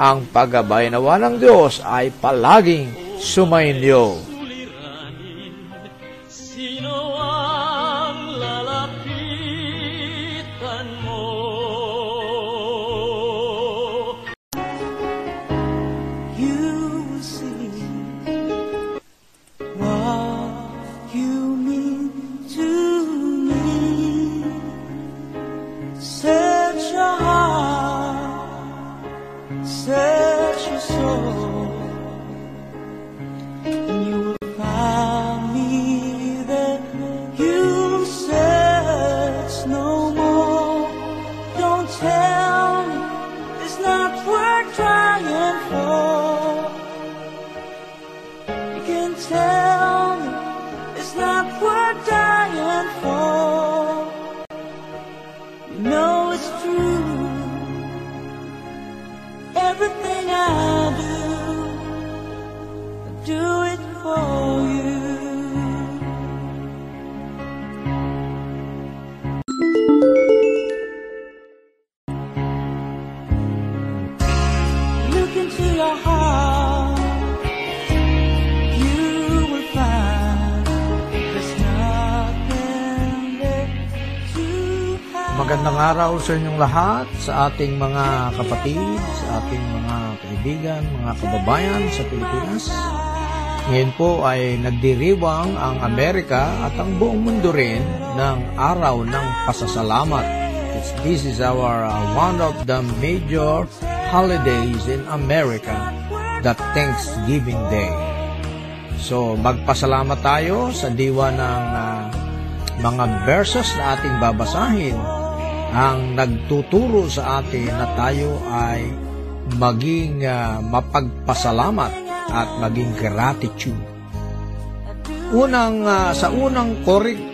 ang paggabay nawa ng Diyos ay palaging sumainyo. Magandang araw sa inyong lahat, sa ating mga kapatid, sa ating mga kaibigan, mga kababayan sa Pilipinas. Ngayon po ay nagdiriwang ang Amerika at ang buong mundo rin ng Araw ng Pasasalamat. This is our uh, one of the major holidays in America, the Thanksgiving Day. So magpasalamat tayo sa diwa ng ah, mga verses na ating babasahin ang nagtuturo sa atin na tayo ay maging ah, mapagpasalamat at maging gratitude. Unang ah, sa unang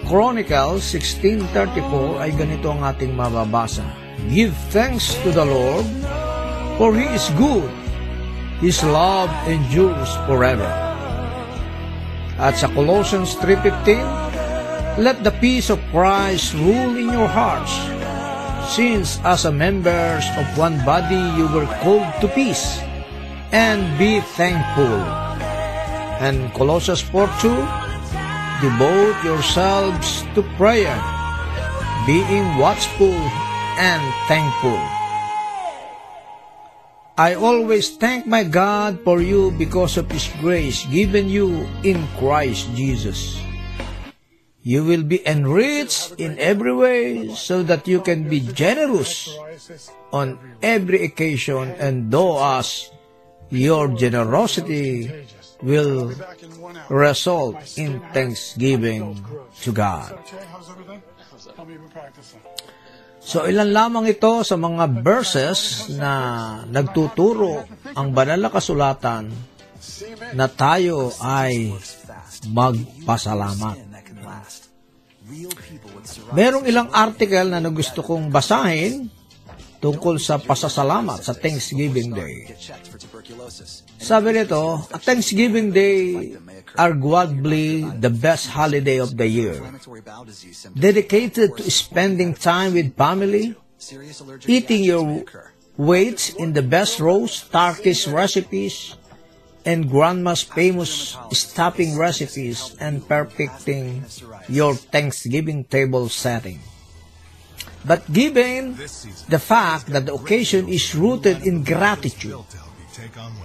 Chronicles 16:34 ay ganito ang ating mababasa. Give thanks to the Lord for he is good. His love endures forever. At sa Colossians 3:15, let the peace of Christ rule in your hearts, since as a members of one body you were called to peace, and be thankful. And Colossians 4:2, devote yourselves to prayer, being watchful and thankful. I always thank my God for you because of His grace given you in Christ Jesus. You will be enriched in every way so that you can be generous on every occasion and though us your generosity will result in thanksgiving to God. So ilan lamang ito sa mga verses na nagtuturo ang banal na kasulatan na tayo ay magpasalamat. Merong ilang article na gusto kong basahin tungkol sa pasasalamat sa Thanksgiving Day. Sabi nito, a Thanksgiving Day arguably the best holiday of the year, dedicated to spending time with family, eating your weights in the best roast Turkish recipes, and grandma's famous stuffing recipes and perfecting your Thanksgiving table setting. But given the fact that the occasion is rooted in gratitude,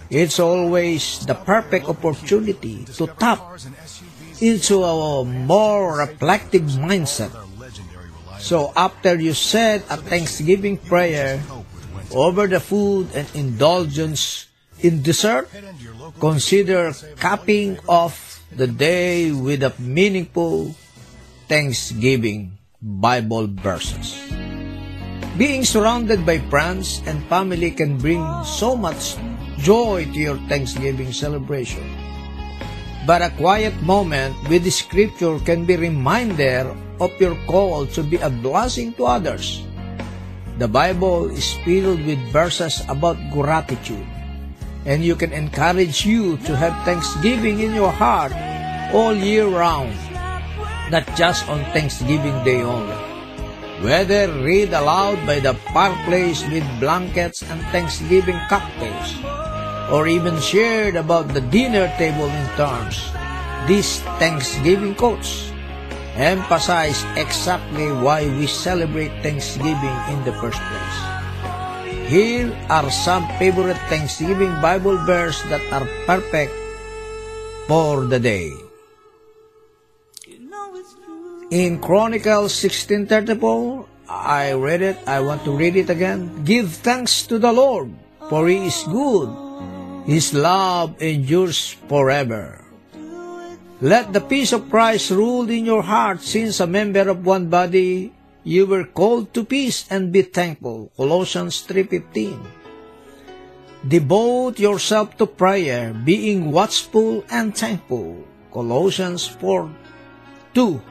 it's always the perfect opportunity to tap into a more reflective mindset. So after you said a Thanksgiving prayer over the food and indulgence in dessert, consider capping off the day with a meaningful Thanksgiving Bible verses. Being surrounded by friends and family can bring so much joy to your Thanksgiving celebration. But a quiet moment with the scripture can be reminder of your call to be a blessing to others. The Bible is filled with verses about gratitude, and you can encourage you to have thanksgiving in your heart all year round, not just on Thanksgiving Day only. Whether read aloud by the fireplace with blankets and Thanksgiving cocktails, or even shared about the dinner table in terms, these Thanksgiving quotes emphasize exactly why we celebrate Thanksgiving in the first place. Here are some favorite Thanksgiving Bible verses that are perfect for the day. In Chronicles 16:34, I read it, I want to read it again. Give thanks to the Lord, for he is good. His love endures forever. Let the peace of Christ rule in your heart, since a member of one body, you were called to peace and be thankful. Colossians 3.15 Devote yourself to prayer, being watchful and thankful. Colossians 4.2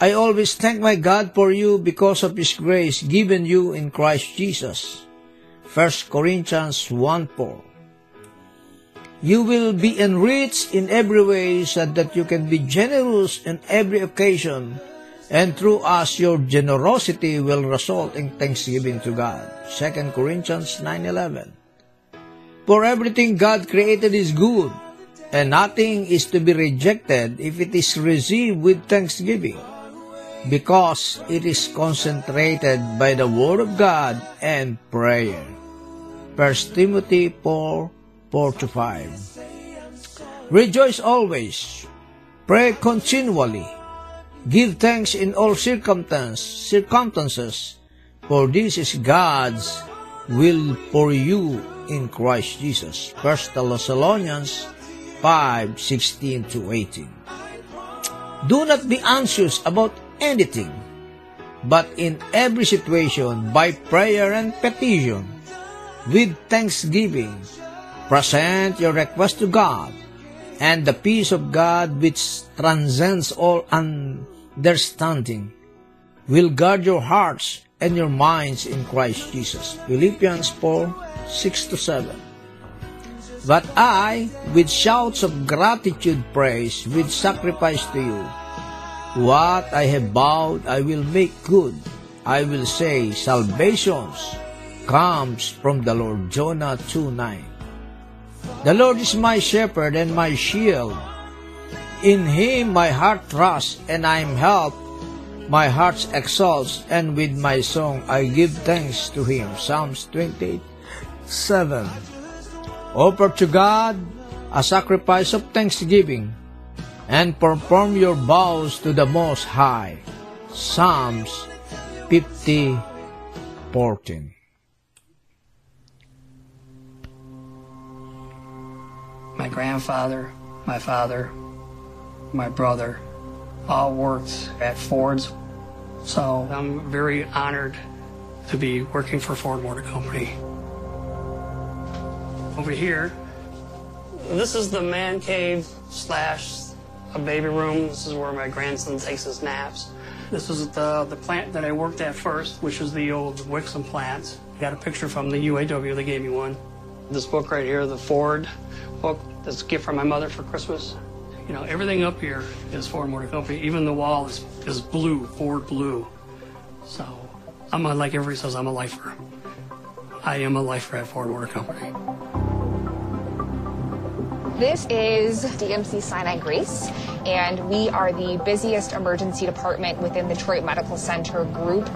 I always thank my God for you because of His grace given you in Christ Jesus. 1 Corinthians 1.4 you will be enriched in every way so that you can be generous in every occasion, and through us your generosity will result in thanksgiving to God. 2 Corinthians 9.11 For everything God created is good, and nothing is to be rejected if it is received with thanksgiving, because it is concentrated by the Word of God and prayer. 1 Timothy 4 4 to 5. Rejoice always, pray continually, give thanks in all circumstance, circumstances, for this is God's will for you in Christ Jesus. 1 Thessalonians 5, 16 to 18. Do not be anxious about anything, but in every situation, by prayer and petition, with thanksgiving, Present your request to God, and the peace of God which transcends all understanding will guard your hearts and your minds in Christ Jesus. Philippians 4, 6 to 7. But I, with shouts of gratitude praise, with sacrifice to you, what I have vowed I will make good. I will say, salvations comes from the Lord. Jonah 2, 9. The Lord is my shepherd and my shield. In him my heart trusts, and I am helped. My heart exalts, and with my song I give thanks to him. Psalms 28, 7. Offer to God a sacrifice of thanksgiving, and perform your vows to the Most High. Psalms 50, 14. my grandfather, my father, my brother all worked at Ford's. So I'm very honored to be working for Ford Motor Company. Over here, this is the man cave slash a baby room. This is where my grandson takes his naps. This is the, the plant that I worked at first, which is the old Wixom plant. Got a picture from the UAW, they gave me one. This book right here, the Ford book, that's a gift from my mother for Christmas. You know, everything up here is Ford Motor Company. Even the wall is, is blue, Ford blue. So I'm a, like everybody says, I'm a lifer. I am a lifer at Ford Motor Company. This is DMC Sinai Grace, and we are the busiest emergency department within the Detroit Medical Center group.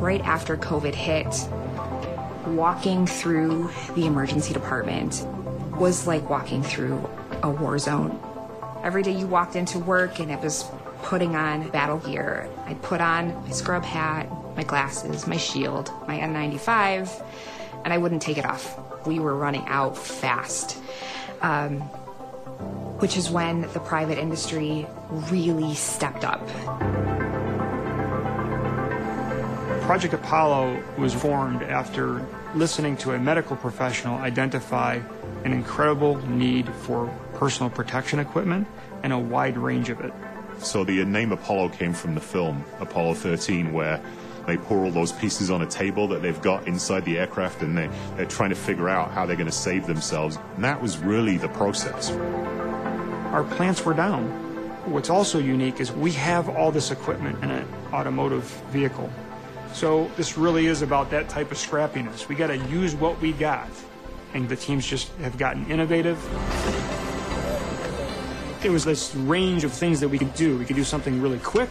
Right after COVID hit, walking through the emergency department was like walking through a war zone. Every day you walked into work and it was putting on battle gear. I'd put on my scrub hat, my glasses, my shield, my N95, and I wouldn't take it off. We were running out fast. Um, which is when the private industry really stepped up. Project Apollo was formed after listening to a medical professional identify an incredible need for personal protection equipment and a wide range of it. So the name Apollo came from the film Apollo 13, where they pour all those pieces on a table that they've got inside the aircraft and they, they're trying to figure out how they're going to save themselves. And that was really the process. Our plants were down. What's also unique is we have all this equipment in an automotive vehicle. So this really is about that type of scrappiness. We got to use what we got. And the teams just have gotten innovative. It was this range of things that we could do. We could do something really quick,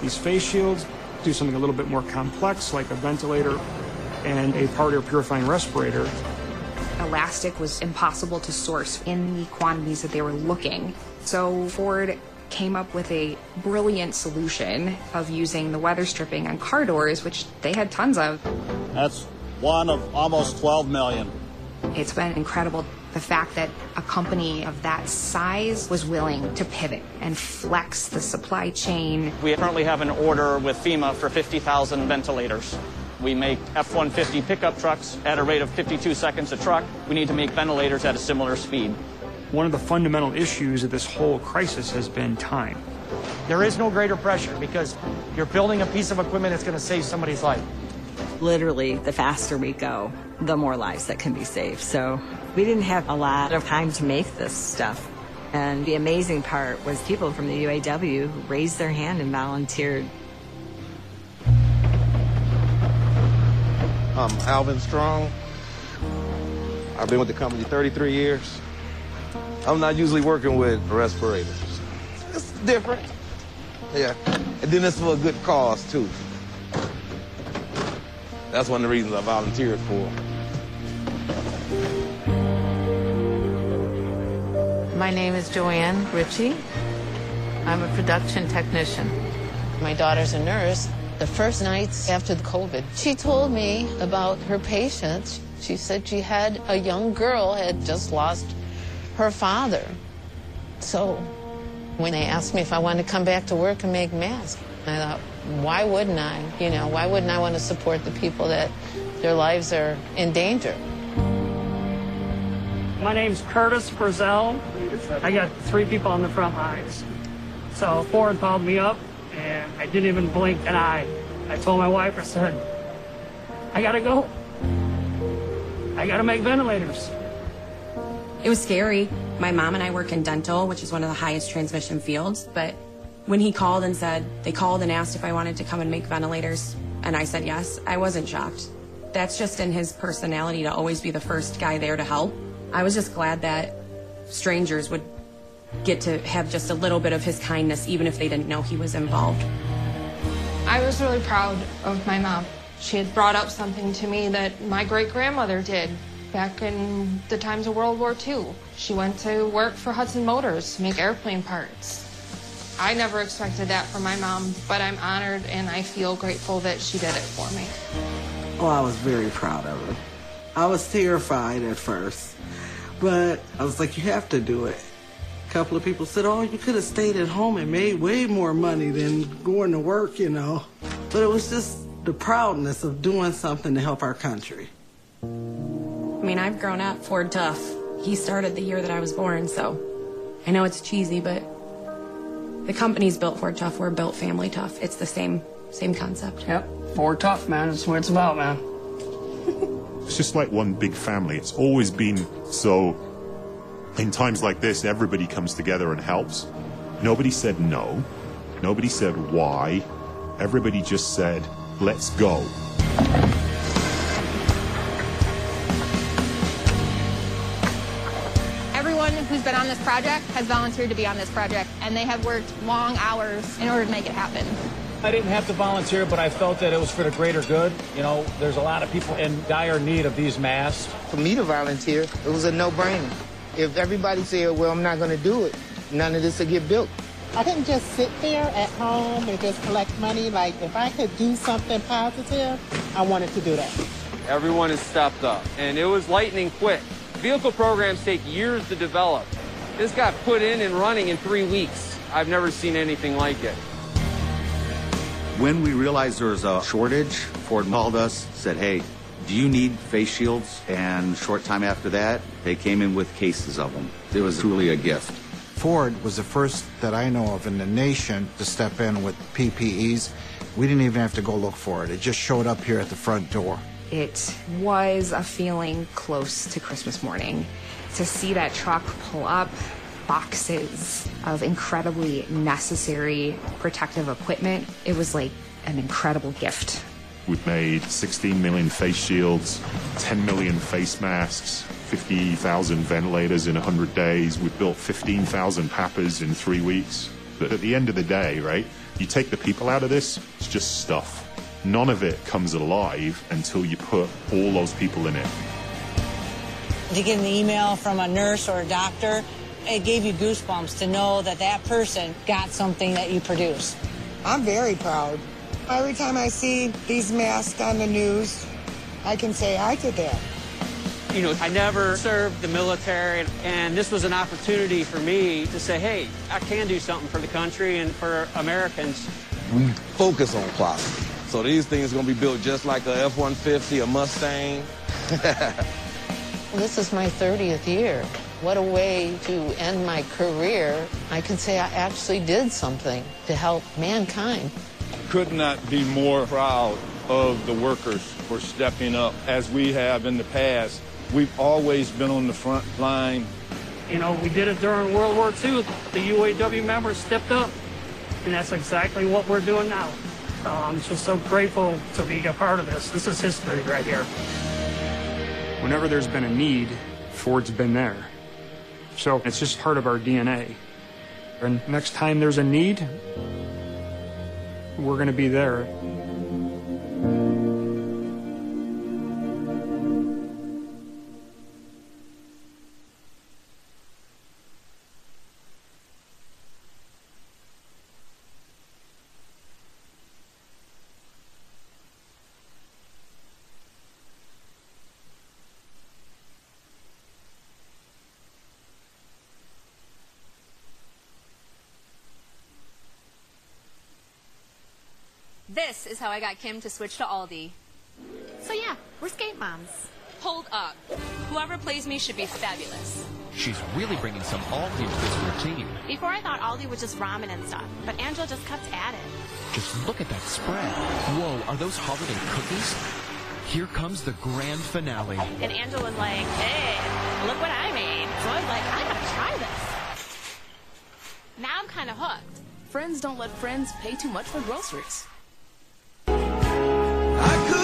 these face shields, do something a little bit more complex like a ventilator and a part air purifying respirator. Elastic was impossible to source in the quantities that they were looking. So Ford came up with a brilliant solution of using the weather stripping on car doors, which they had tons of. That's one of almost 12 million. It's been incredible the fact that a company of that size was willing to pivot and flex the supply chain. We currently have an order with FEMA for 50,000 ventilators. We make F 150 pickup trucks at a rate of 52 seconds a truck. We need to make ventilators at a similar speed. One of the fundamental issues of this whole crisis has been time. There is no greater pressure because you're building a piece of equipment that's going to save somebody's life. Literally, the faster we go, the more lives that can be saved. So we didn't have a lot of time to make this stuff. And the amazing part was people from the UAW who raised their hand and volunteered. I'm Alvin Strong. I've been with the company 33 years. I'm not usually working with respirators. It's different. Yeah. And then it's for a good cause, too. That's one of the reasons I volunteered for. My name is Joanne Ritchie. I'm a production technician. My daughter's a nurse. The first nights after the COVID, she told me about her patients. She said she had a young girl had just lost her father. So when they asked me if I wanted to come back to work and make masks, I thought, why wouldn't I? You know, why wouldn't I want to support the people that their lives are in danger? My name's Curtis Brazell. I got three people on the front lines. So Ford called me up, and I didn't even blink an eye. I told my wife, I said, I gotta go. I gotta make ventilators. It was scary. My mom and I work in dental, which is one of the highest transmission fields, but when he called and said, they called and asked if I wanted to come and make ventilators, and I said yes, I wasn't shocked. That's just in his personality to always be the first guy there to help. I was just glad that strangers would get to have just a little bit of his kindness, even if they didn't know he was involved. I was really proud of my mom. She had brought up something to me that my great grandmother did back in the times of World War II. She went to work for Hudson Motors to make airplane parts. I never expected that from my mom, but I'm honored and I feel grateful that she did it for me. Oh, I was very proud of her. I was terrified at first, but I was like, you have to do it. A couple of people said, oh, you could have stayed at home and made way more money than going to work, you know. But it was just the proudness of doing something to help our country. I mean, I've grown up Ford Tough. He started the year that I was born, so I know it's cheesy, but The company's built Ford Tough. We're built family tough. It's the same same concept. Yep. Ford Tough, man. That's what it's about, man. It's just like one big family. It's always been so. In times like this, everybody comes together and helps. Nobody said no. Nobody said why. Everybody just said, let's go. Everyone who's been on this project has volunteered to be on this project, and they have worked long hours in order to make it happen. I didn't have to volunteer, but I felt that it was for the greater good. You know, there's a lot of people in dire need of these masks. For me to volunteer, it was a no-brainer. If everybody said, well, I'm not going to do it, none of this would get built. I couldn't just sit there at home and just collect money. Like, if I could do something positive, I wanted to do that. Everyone has stepped up, and it was lightning quick. Vehicle programs take years to develop. This got put in and running in three weeks. I've never seen anything like it. When we realized there was a shortage, Ford called us, said, hey, do you need face shields? And short time after that, they came in with cases of them. It was truly a gift. Ford was the first that I know of in the nation to step in with PPEs. We didn't even have to go look for it. It just showed up here at the front door. It was a feeling close to Christmas morning. To see that truck pull up, boxes of incredibly necessary protective equipment, it was like an incredible gift. We've made 16 million face shields, 10 million face masks, 50,000 ventilators in 100 days. We've built 15,000 PAPAs in three weeks. But at the end of the day, right, you take the people out of this, it's just stuff. None of it comes alive until you put all those people in it. To get an email from a nurse or a doctor, it gave you goosebumps to know that that person got something that you produce. I'm very proud. Every time I see these masks on the news, I can say I did that. You know, I never served the military, and this was an opportunity for me to say, hey, I can do something for the country and for Americans. We focus on quality. So these things are going to be built just like a F-150, a Mustang. This is my 30th year. What a way to end my career. I can say I actually did something to help mankind. Could not be more proud of the workers for stepping up as we have in the past. We've always been on the front line. You know, we did it during World War II. The UAW members stepped up, and that's exactly what we're doing now. So I'm just so grateful to be a part of this. This is history right here. Whenever there's been a need, Ford's been there. So it's just part of our DNA. And next time there's a need, we're going to be there. This is how I got Kim to switch to Aldi. So yeah, we're skate moms. Hold up. Whoever plays me should be fabulous. She's really bringing some Aldi into this routine. Before I thought Aldi was just ramen and stuff, but Angela just kept at it. Just look at that spread. Whoa, are those holiday cookies? Here comes the grand finale. And Angela was like, hey, look what I made. So I was like, I gotta try this. Now I'm kind of hooked. Friends don't let friends pay too much for groceries. You're just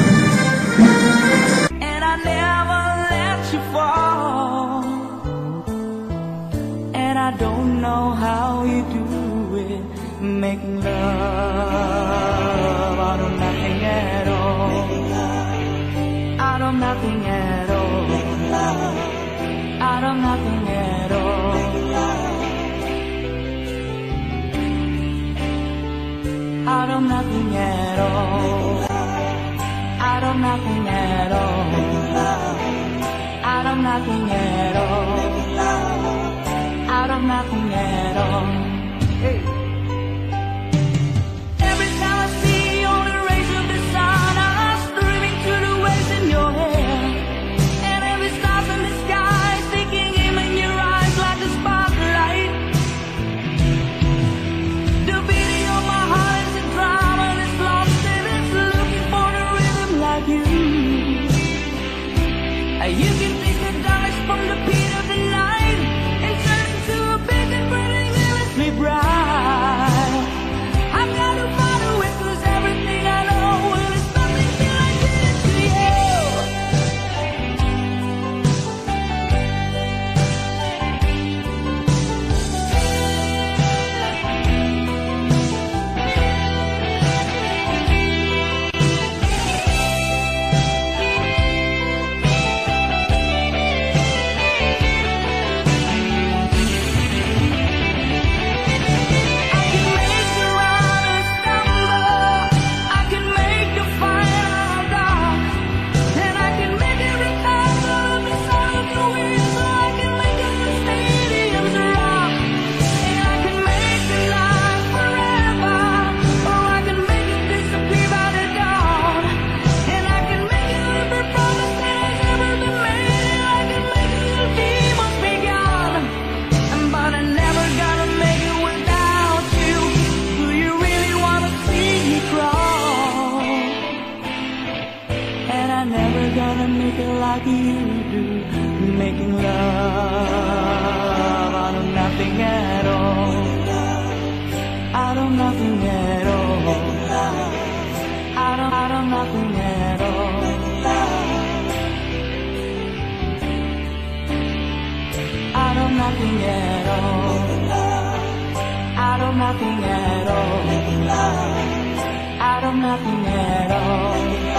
I don't know how you do it. Make love out of nothing at all. Out of nothing at all. Out of nothing at all. Out of nothing at all. Out of nothing at all. Out of nothing at all parang naking erong. Hey. never gonna make it like you do. Making love out of nothing at all. Out of nothing at all. Out of, out of nothing at all. Out of nothing at all. I don't nothing at all. I don't nothing at all.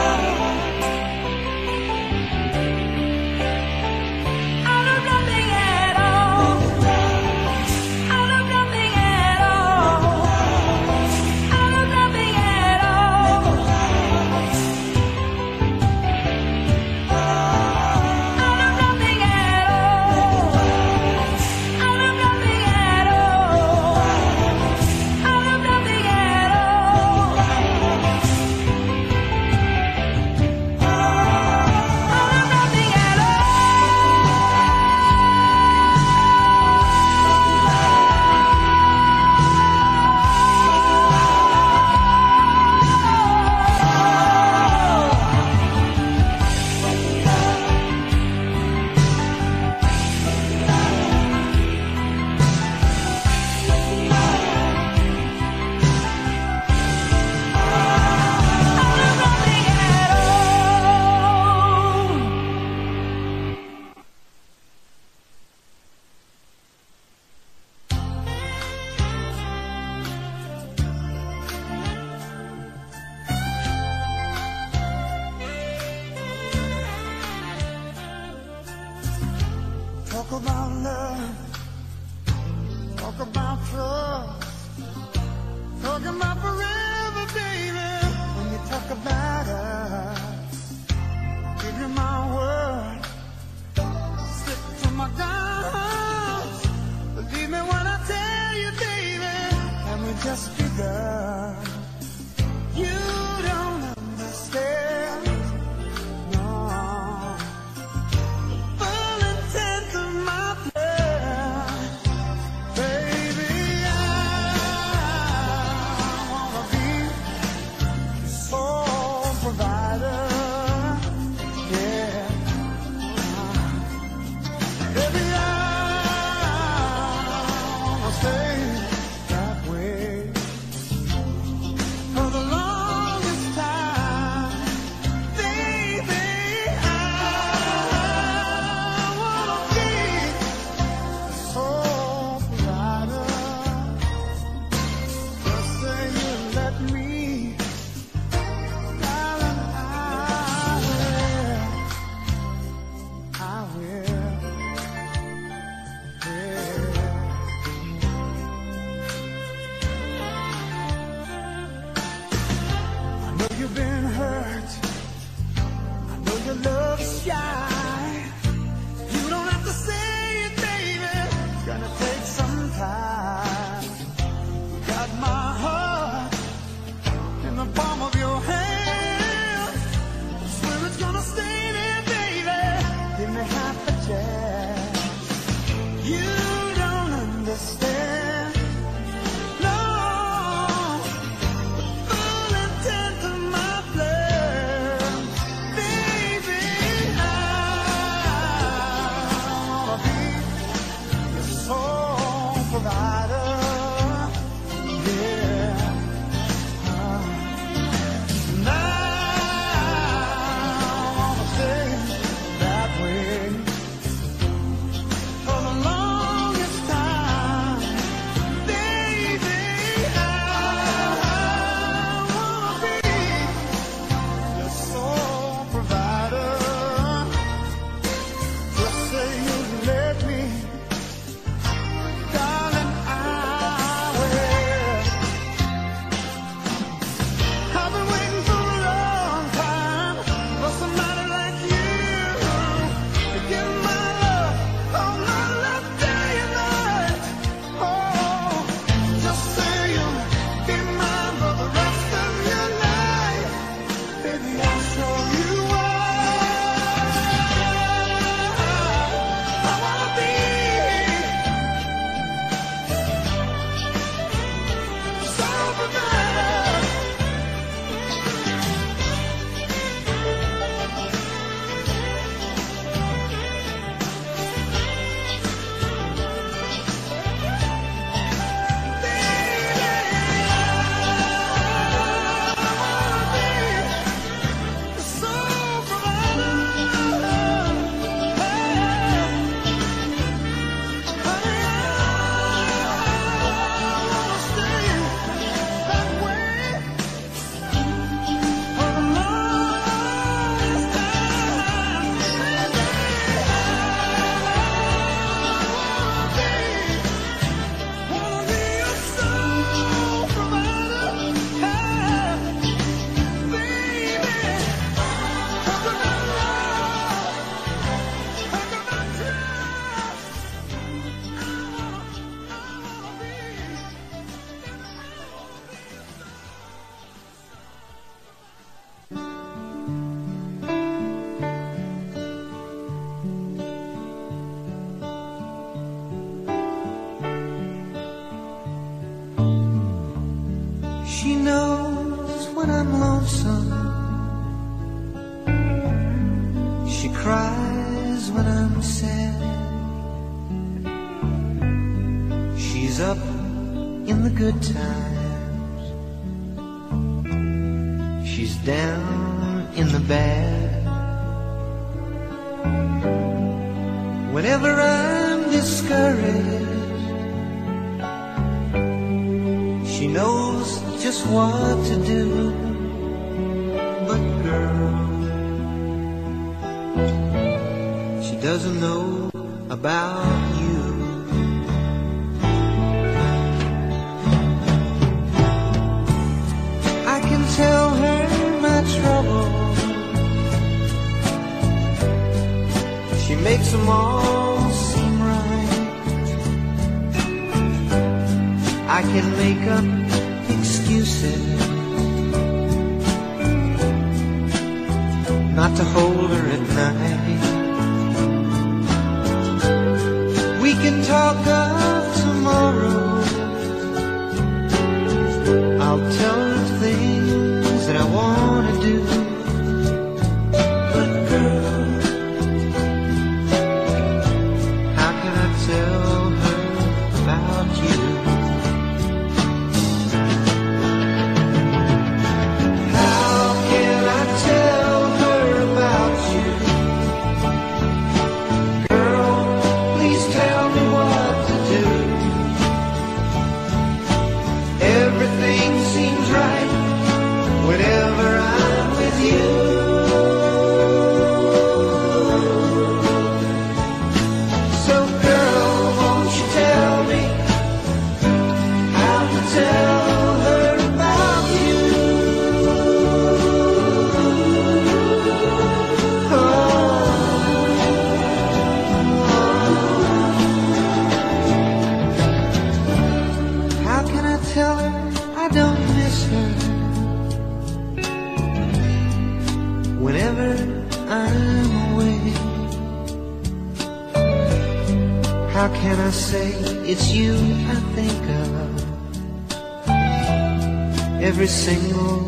Every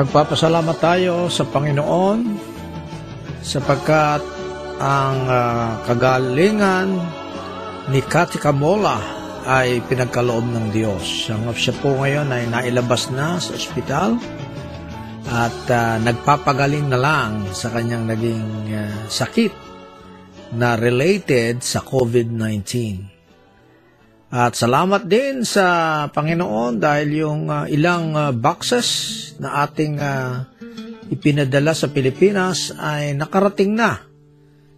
Nagpapasalamat tayo sa Panginoon sapagkat ang ah, kagalingan ni Kati Kamola ay pinagkaloob ng Diyos. Siya, siya po ngayon ay nailabas na sa ospital at ah, nagpapagaling na lang sa kanyang naging ah, sakit na related sa COVID-19. At salamat din sa Panginoon dahil yung ah, ilang ah, boxes na ating ah, ipinadala sa Pilipinas ay nakarating na.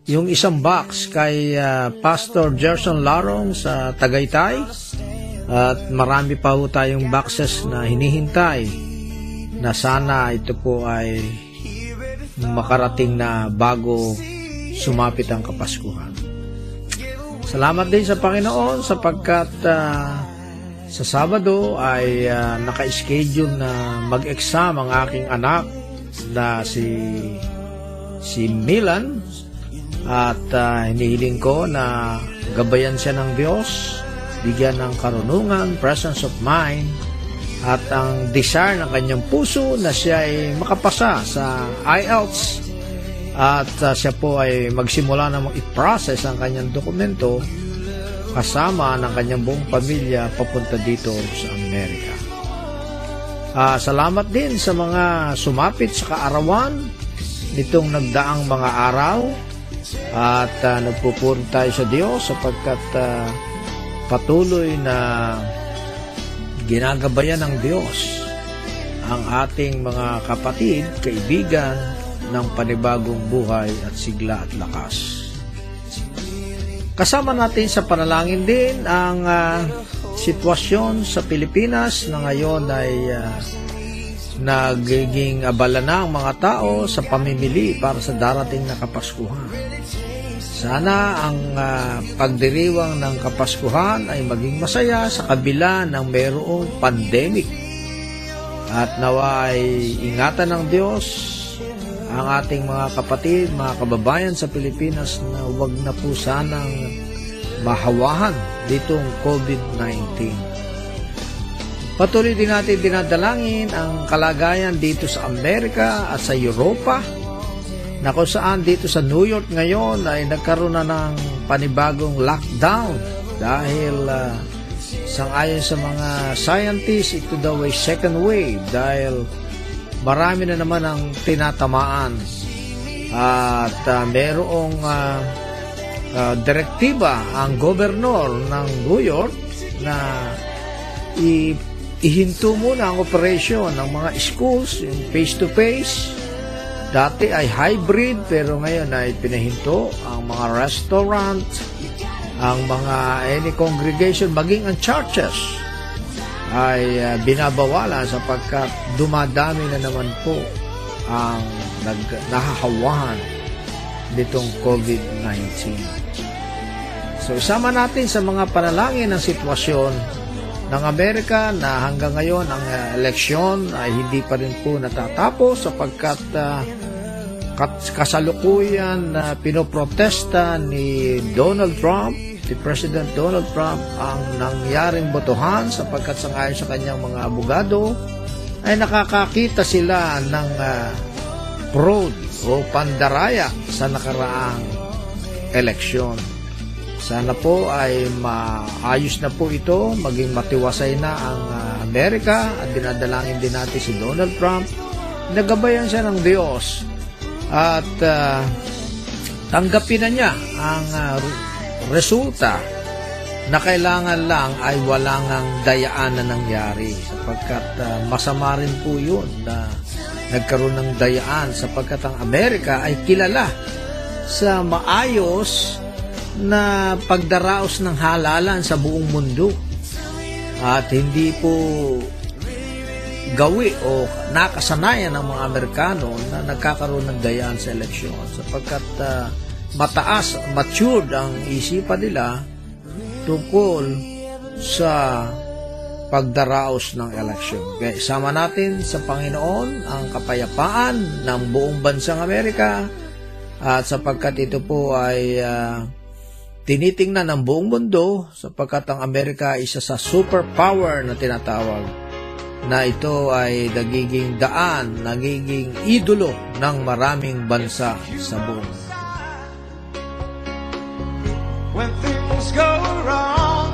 Yung isang box kay ah, Pastor Gerson Larong sa Tagaytay at marami pa po tayong boxes na hinihintay na sana ito po ay makarating na bago sumapit ang Kapaskuhan. Salamat din sa Panginoon sapagkat ah, sa Sabado ay ah, naka-schedule na mag-exam ang aking anak na si si Milan. At ah, hinihiling ko na gabayan siya ng Diyos, bigyan ng karunungan, presence of mind at ang desire ng kanyang puso na siya ay makapasa sa IELTS at uh, siya po ay magsimula na i-process ang kanyang dokumento kasama ng kanyang buong pamilya papunta dito sa Amerika. Ah, salamat din sa mga sumapit sa kaarawan nitong nagdaang mga araw at uh, nagpupuri tayo sa Diyos sapagkat ah, patuloy na ginagabayan ng Diyos ang ating mga kapatid, kaibigan ng panibagong buhay at sigla at lakas. Kasama natin sa panalangin din ang ah, sitwasyon sa Pilipinas na ngayon ay ah, nagiging abala na ang mga tao sa pamimili para sa darating na Kapaskuhan. Sana ang ah, pagdiriwang ng Kapaskuhan ay maging masaya sa kabila ng mayroong pandemic. At nawa ay ingatan ng Diyos ang ating mga kapatid, mga kababayan sa Pilipinas na huwag na po sanang mahawahan ditong COVID-19. Patuloy din natin dinadalangin ang kalagayan dito sa Amerika at sa Europa na kung saan dito sa New York ngayon ay nagkaroon na ng panibagong lockdown dahil uh, sangayon sa mga scientists ito daw ay second wave dahil marami na naman ang tinatamaan at uh, merong uh, uh, direktiba ang gobernador ng New York na i ihinto muna ang operasyon ng mga schools, yung face-to-face. Dati ay hybrid, pero ngayon ay pinahinto ang mga restaurant, ang mga any congregation, maging ang churches ay uh, binabawalan sapagkat dumadami na naman po ang nag, nahahawahan nitong COVID-19. So isama natin sa mga panalangin ng sitwasyon ng Amerika na hanggang ngayon ang uh, eleksyon ay hindi pa rin po natatapos sapagkat uh, kasalukuyan na uh, pinoprotesta ni Donald Trump, si President Donald Trump ang nangyaring botohan sapagkat sangayon sa kanyang mga abogado ay nakakakita sila ng uh, fraud o pandaraya sa nakaraang eleksyon. Sana po ay maayos na po ito, maging matiwasay na ang uh, Amerika at dinadalangin din natin si Donald Trump. Nagabayan siya ng Diyos at uh, tanggapin na niya ang uh, resulta na kailangan lang ay walang ang dayaan na nangyari sapagkat uh, masama rin po yun na nagkaroon ng dayaan sapagkat ang Amerika ay kilala sa maayos na pagdaraos ng halalan sa buong mundo. At hindi po gawi o nakasanayan ng mga Amerikano na nagkakaroon ng dayaan sa eleksyon sapagkat uh, mataas, matured ang isipan nila tungkol sa pagdaraos ng eleksyon. Kaya isama natin sa Panginoon ang kapayapaan ng buong bansang Amerika at sapagkat ito po ay uh, tinitingnan ng buong mundo sapagkat ang Amerika isa sa superpower na tinatawag na ito ay nagiging daan, nagiging idolo ng maraming bansa sa buong. When things go wrong.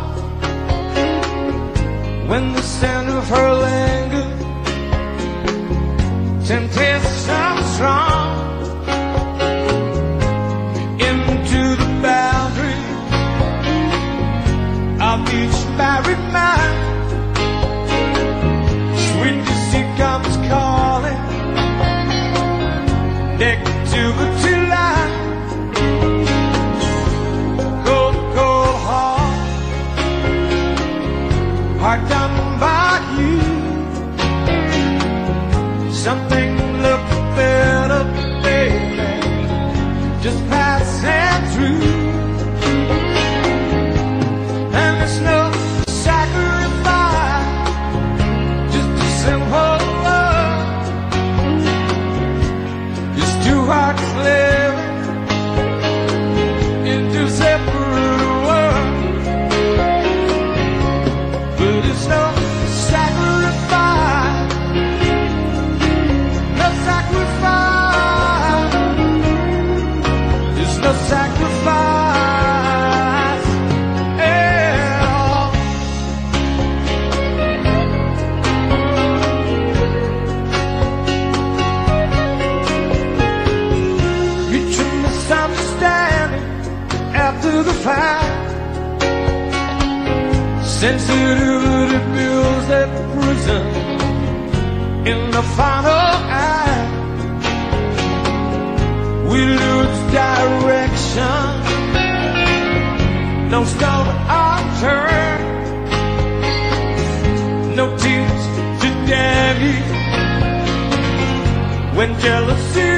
When the scent of her linger Temptation strong. Into the boundary Of each married man. Sweet deceit comes calling. Negativity Something Sensitivity builds that prison in the final act. We lose direction, no stone unturned, no tears to daddy when jealousy.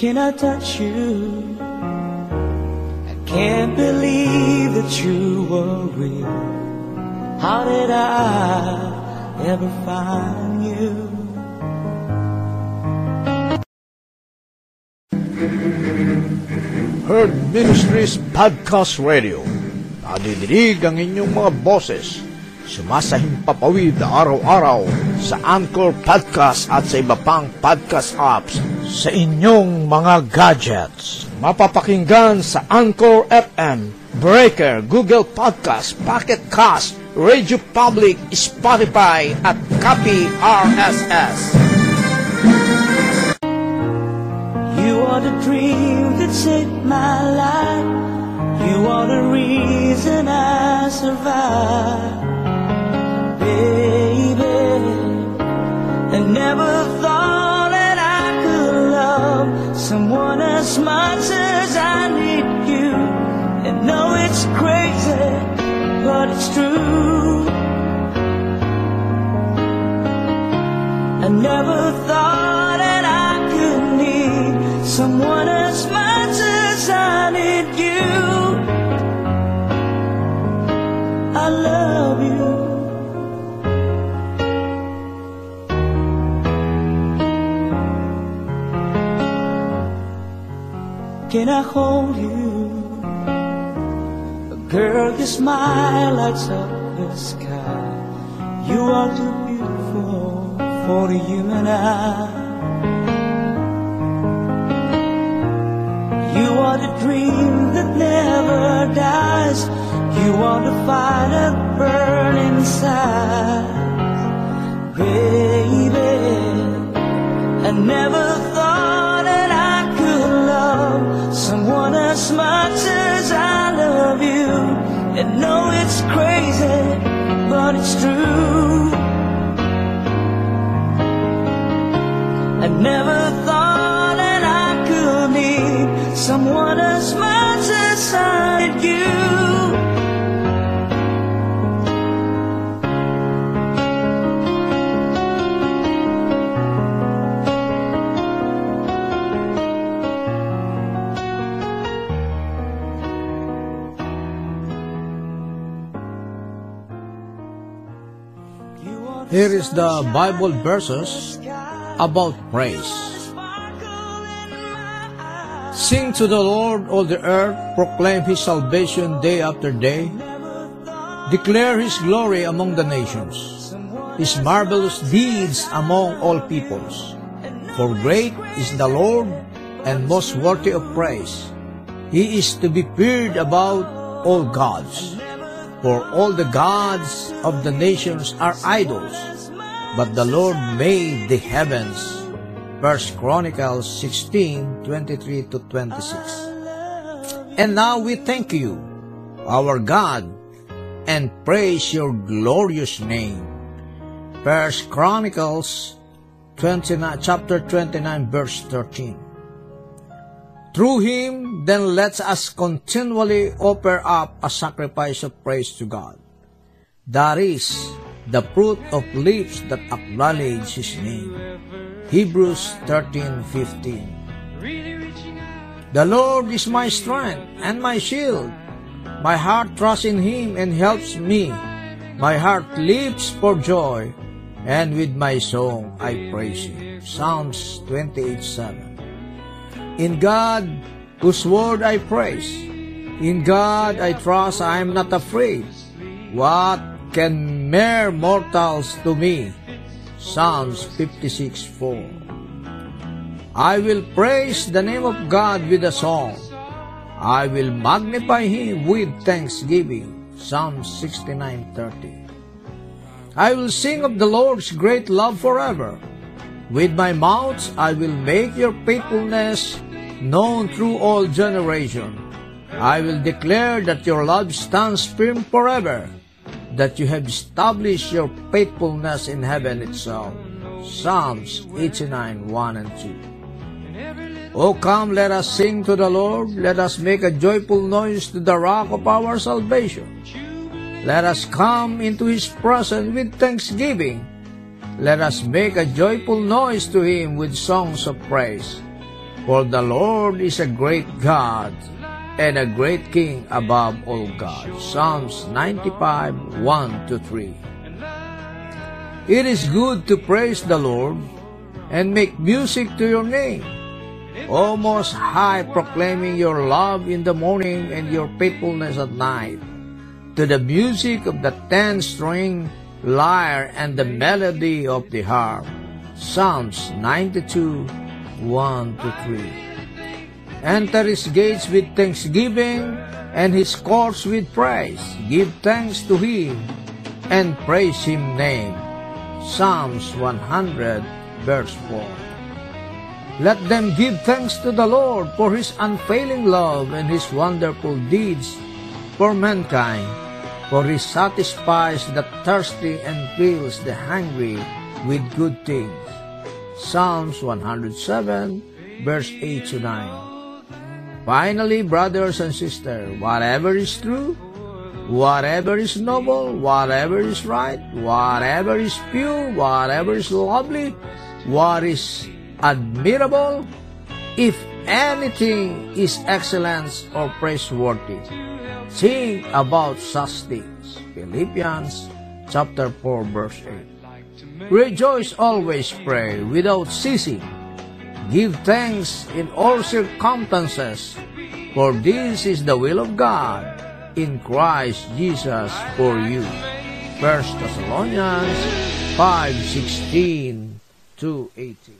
Can I touch you? I can't believe that you were real. How did I ever find you? Heard Ministries Podcast Radio. Nadidinig ang inyong mga boses. Sumasahimpapawid araw-araw sa Anchor Podcast at sa iba pang podcast apps sa inyong mga gadgets. Mapapakinggan sa Anchor FM, Breaker, Google Podcast, Pocket Cast, Radio Public, Spotify at Copy RSS. You are the dream that saved my life. You are the reason I survive. Baby, I never thought that I could love someone as much as I need you. And know it's crazy, but it's true. I never thought that I could need someone as much as I need you. I love you. Can I hold you? A girl, your smile lights up the sky. You are too beautiful for the human eye. You are the dream that never dies. You are the fire that burns inside. Baby, I never someone as much as I love you. And know it's crazy, but it's true. I never thought that I could need someone as much as I did you. Here is the Bible verses about praise. Sing to the Lord, all the earth, proclaim his salvation day after day. Declare his glory among the nations, his marvelous deeds among all peoples. For great is the Lord and most worthy of praise. He is to be feared above all gods. For all the gods of the nations are idols, but the Lord made the heavens. First Chronicles 16, 23 to 26. And now we thank you, our God, and praise your glorious name. First Chronicles 29, chapter 29, verse 13. Through him, then let us continually offer up a sacrifice of praise to God. That is the fruit of lips that acknowledge his name. Hebrews 13:15. The Lord is my strength and my shield. My heart trusts in him and helps me. My heart leaps for joy, and with my song I praise him. Psalms 28:7. In God, whose word I praise. In God I trust I am not afraid. What can mere mortals to me? Psalms 56:4. I will praise the name of God with a song. I will magnify him with thanksgiving. Psalm 69:30. I will sing of the Lord's great love forever. With my mouth I will make your faithfulness known through all generation. I will declare that your love stands firm forever, that you have established your faithfulness in heaven itself. Psalms 89, 1 and 2. O come, let us sing to the Lord. Let us make a joyful noise to the rock of our salvation. Let us come into his presence with thanksgiving. Let us make a joyful noise to him with songs of praise. For the Lord is a great God and a great King above all gods. Psalms 95, 1 to 3. It is good to praise the Lord and make music to your name. O Most High, proclaiming your love in the morning and your faithfulness at night. To the music of the ten-string lyre and the melody of the harp. Psalms 92, 1 to 3. Enter his gates with thanksgiving and his courts with praise. Give thanks to him and praise him name. Psalms 100 verse 4. Let them give thanks to the Lord for his unfailing love and his wonderful deeds for mankind. For he satisfies the thirsty and fills the hungry with good things. Psalms 107, verse 8 to 9. Finally, brothers and sisters, whatever is true, whatever is noble, whatever is right, whatever is pure, whatever is lovely, what is admirable, if anything is excellence or praiseworthy, think about such things. Philippians chapter 4 verse 8. Rejoice always pray without ceasing. Give thanks in all circumstances, for this is the will of God in Christ Jesus for you. 1 Thessalonians 5:16 to 18.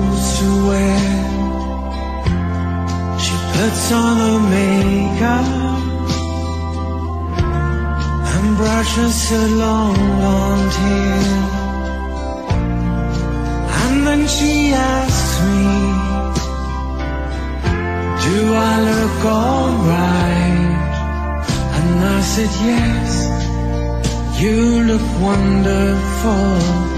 Clothes to wear. She puts on her makeup and brushes her long blonde hair. And then she asks me, Do I look alright? And I said, Yes, you look wonderful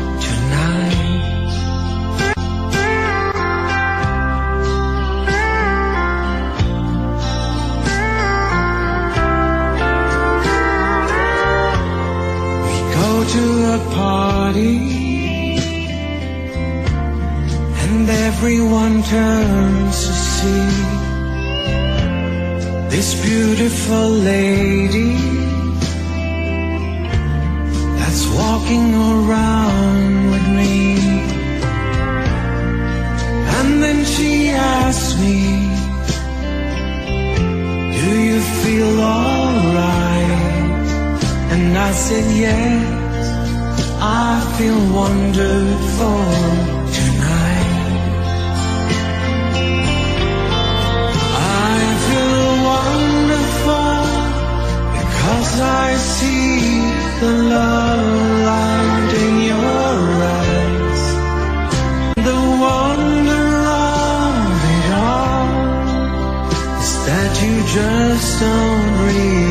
to a party and everyone turns to see this beautiful lady that's walking around with me. And then she asks me, Do you feel alright? And I said, Yes, I feel wonderful tonight. I feel wonderful because I see the love light in your eyes. The wonder of it all is that you just don't realize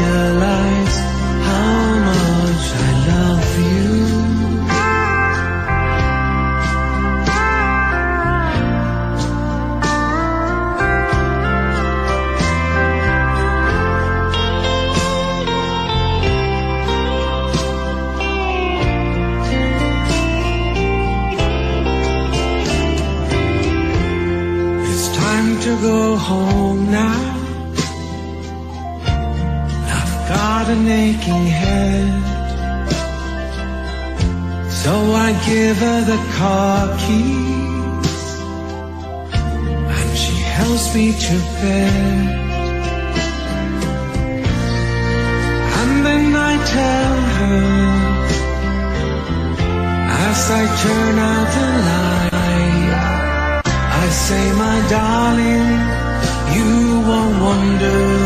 Give her the car keys. And she helps me to bed. And then I tell her as I turn out the light. I say, my darling, you are wonderful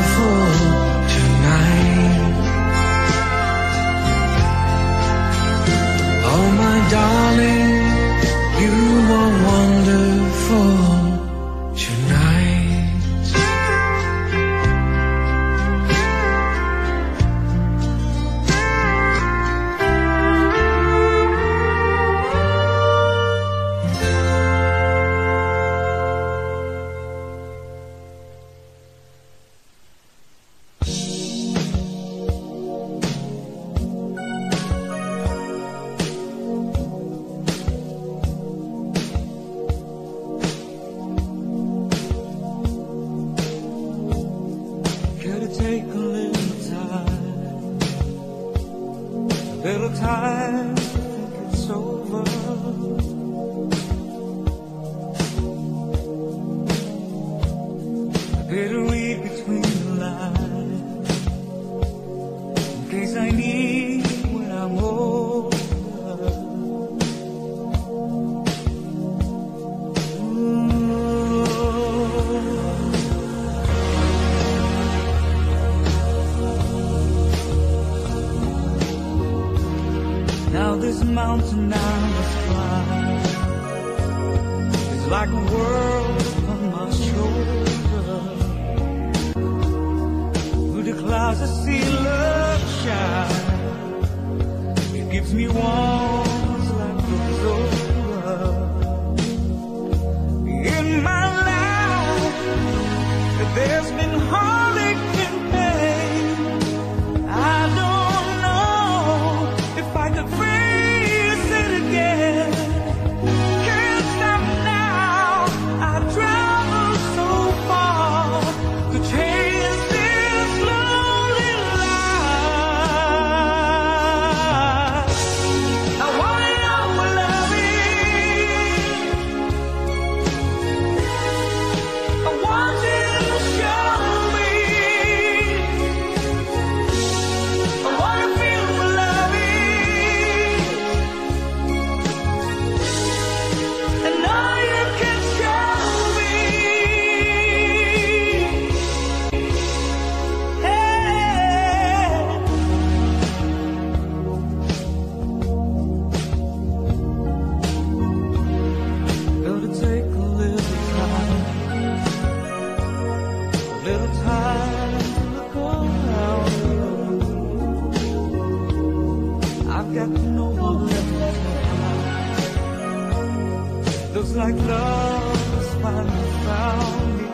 feels like love has finally found me.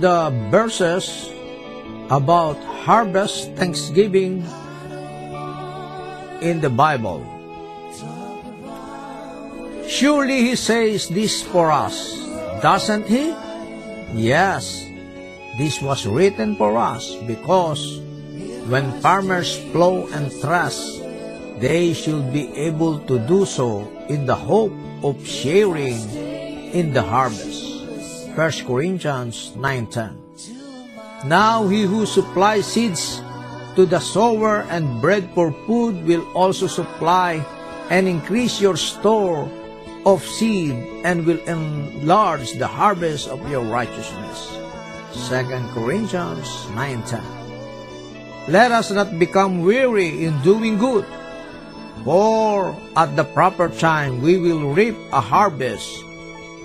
The verses about harvest thanksgiving in the Bible. Surely he says this for us, doesn't he? Yes, this was written for us because when farmers plow and thresh, they should be able to do so in the hope of sharing in the harvest. 1 Corinthians 9:10. Now he who supplies seeds to the sower and bread for food will also supply and increase your store of seed and will enlarge the harvest of your righteousness. 2 Corinthians 9:10. Let us not become weary in doing good, for at the proper time we will reap a harvest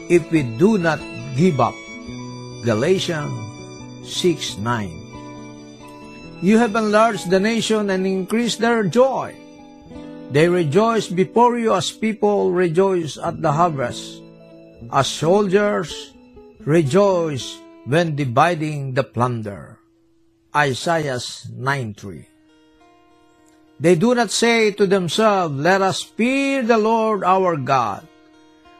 if we do not give up. Galatians 6 9. You have enlarged the nation and increased their joy. They rejoice before you as people rejoice at the harvest, as soldiers rejoice when dividing the plunder. Isaiah 9 3. They do not say to themselves, Let us fear the Lord our God,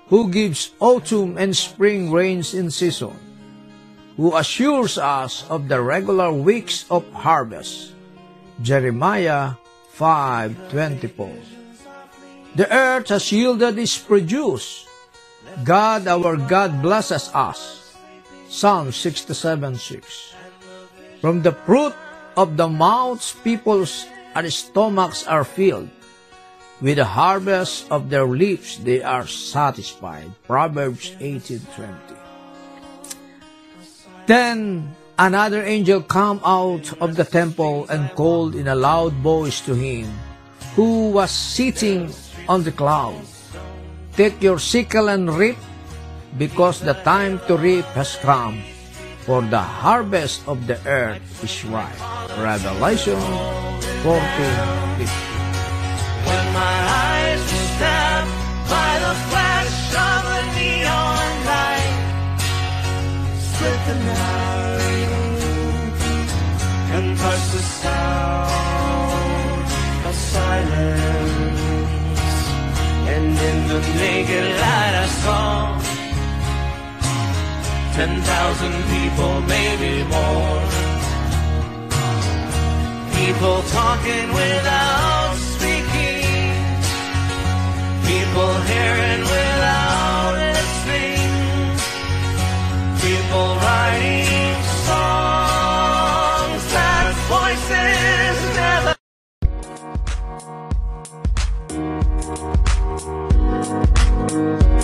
who gives autumn and spring rains in season, who assures us of the regular weeks of harvest. Jeremiah 5:24. The earth has yielded its produce. God our God blesses us. Psalm 67:6. From the fruit of the mouths people's and stomachs are filled. With the harvest of their lips they are satisfied. Proverbs 18:20. Then another angel came out of the temple and called in a loud voice to him who was sitting on the cloud. Take your sickle and reap, because the time to reap has come, for the harvest of the earth is ripe. Revelation 40, 50. When my eyes were stabbed by the flash of a neon light, split the night and touch the sound of silence. And in the naked light I saw ten thousand people, maybe more. People talking without People hearing without a thing. People writing songs that voices never. Thank